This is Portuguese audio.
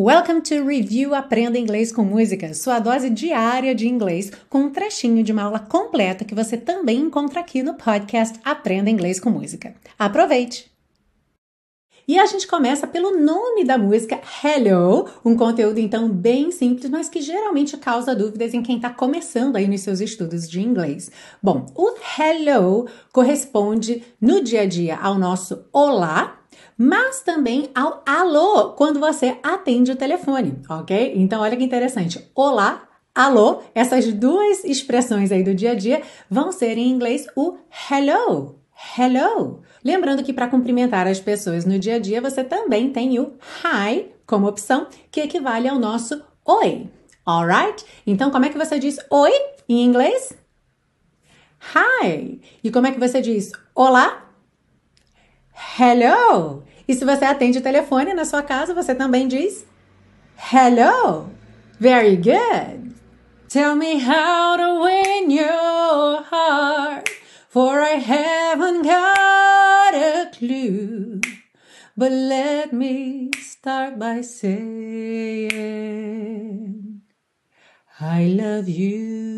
Welcome to Review Aprenda Inglês com Música, sua dose diária de inglês, com um trechinho de uma aula completa que você também encontra aqui no podcast Aprenda Inglês com Música. Aproveite! E a gente começa pelo nome da música Hello, um conteúdo então bem simples, mas que geralmente causa dúvidas em quem está começando aí nos seus estudos de inglês. Bom, o hello corresponde no dia a dia ao nosso olá, mas também ao alô quando você atende o telefone, ok? Então, olha que interessante. Olá, alô, essas duas expressões aí do dia a dia vão ser em inglês o hello. Hello. Lembrando que para cumprimentar as pessoas no dia a dia, você também tem o hi como opção, que equivale ao nosso oi. Alright? Então, como é que você diz oi em inglês? Hi. E como é que você diz olá? Hello! E se você atende o telefone na sua casa, você também diz Hello! Very good! Tell me how to win your heart, for I haven't got a clue. But let me start by saying, I love you.